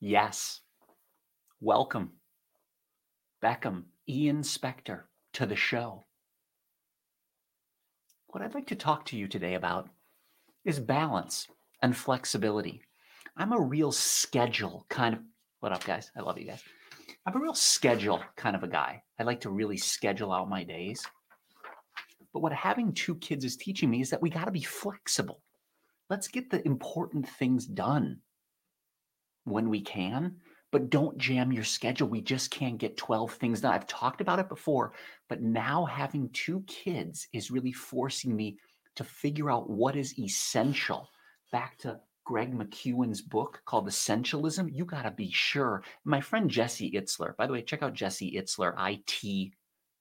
Yes. Welcome, Beckham, Ian Spector, to the show. What I'd like to talk to you today about is balance and flexibility. I'm a real schedule kind of what up, guys? I love you guys. I'm a real schedule kind of a guy. I like to really schedule out my days. But what having two kids is teaching me is that we got to be flexible. Let's get the important things done when we can, but don't jam your schedule. We just can't get 12 things done. I've talked about it before, but now having two kids is really forcing me to figure out what is essential. Back to Greg McKeown's book called Essentialism, you got to be sure. My friend Jesse Itzler, by the way, check out Jesse Itzler, I T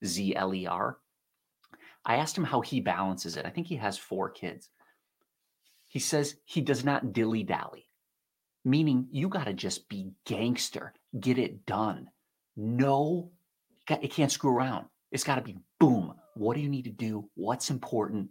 Z L E R. I asked him how he balances it. I think he has four kids. He says he does not dilly dally meaning you got to just be gangster, get it done. No, it can't screw around. It's got to be boom. What do you need to do? What's important?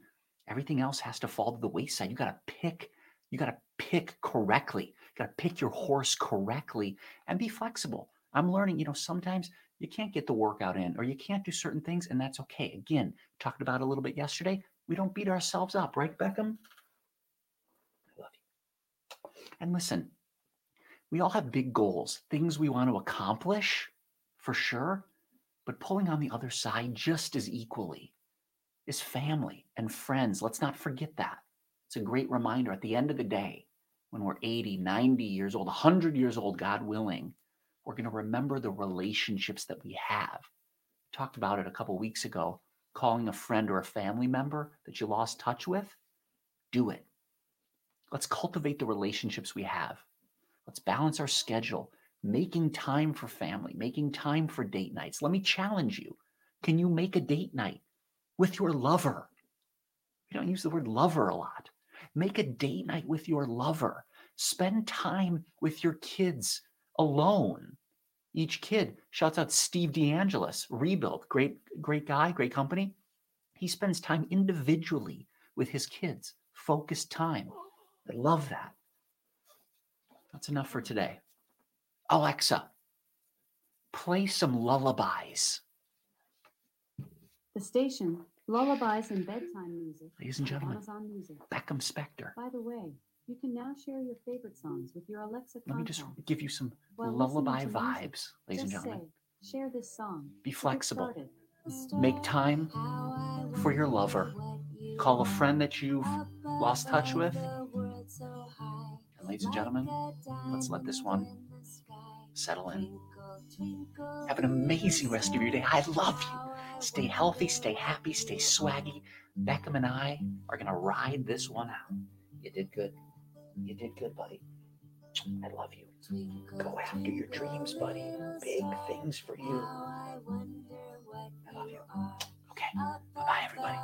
Everything else has to fall to the wayside. You got to pick. You got to pick correctly. You got to pick your horse correctly and be flexible. I'm learning, you know, sometimes you can't get the workout in or you can't do certain things, and that's okay. Again, talked about a little bit yesterday. We don't beat ourselves up, right, Beckham? I love you. And listen, we all have big goals, things we want to accomplish for sure, but pulling on the other side just as equally is family and friends. Let's not forget that. It's a great reminder at the end of the day, when we're 80, 90 years old, 100 years old, God willing, we're going to remember the relationships that we have. talked about it a couple weeks ago. Calling a friend or a family member that you lost touch with, do it. Let's cultivate the relationships we have. Let's balance our schedule, making time for family, making time for date nights. Let me challenge you. Can you make a date night with your lover? We don't use the word lover a lot. Make a date night with your lover. Spend time with your kids alone. Each kid shouts out Steve DeAngelis, Rebuild, great, great guy, great company. He spends time individually with his kids, focused time. I love that. That's enough for today. Alexa, play some lullabies. The station, lullabies and bedtime music. Ladies and gentlemen, Amazon Music. Beckham Spector. By the way, you can now share your favorite songs with your Alexa Let me just contact. give you some While lullaby to music, vibes, ladies and gentlemen. say, share this song. Be flexible. Make time for your lover. Call a friend that you've lost touch with. Ladies and gentlemen, let's let this one settle in. Have an amazing rest of your day. I love you. Stay healthy, stay happy, stay swaggy. Beckham and I are going to ride this one out. You did good. You did good, buddy. I love you. Go after your dreams, buddy. Big things for you. I love you. Okay. Bye bye, everybody.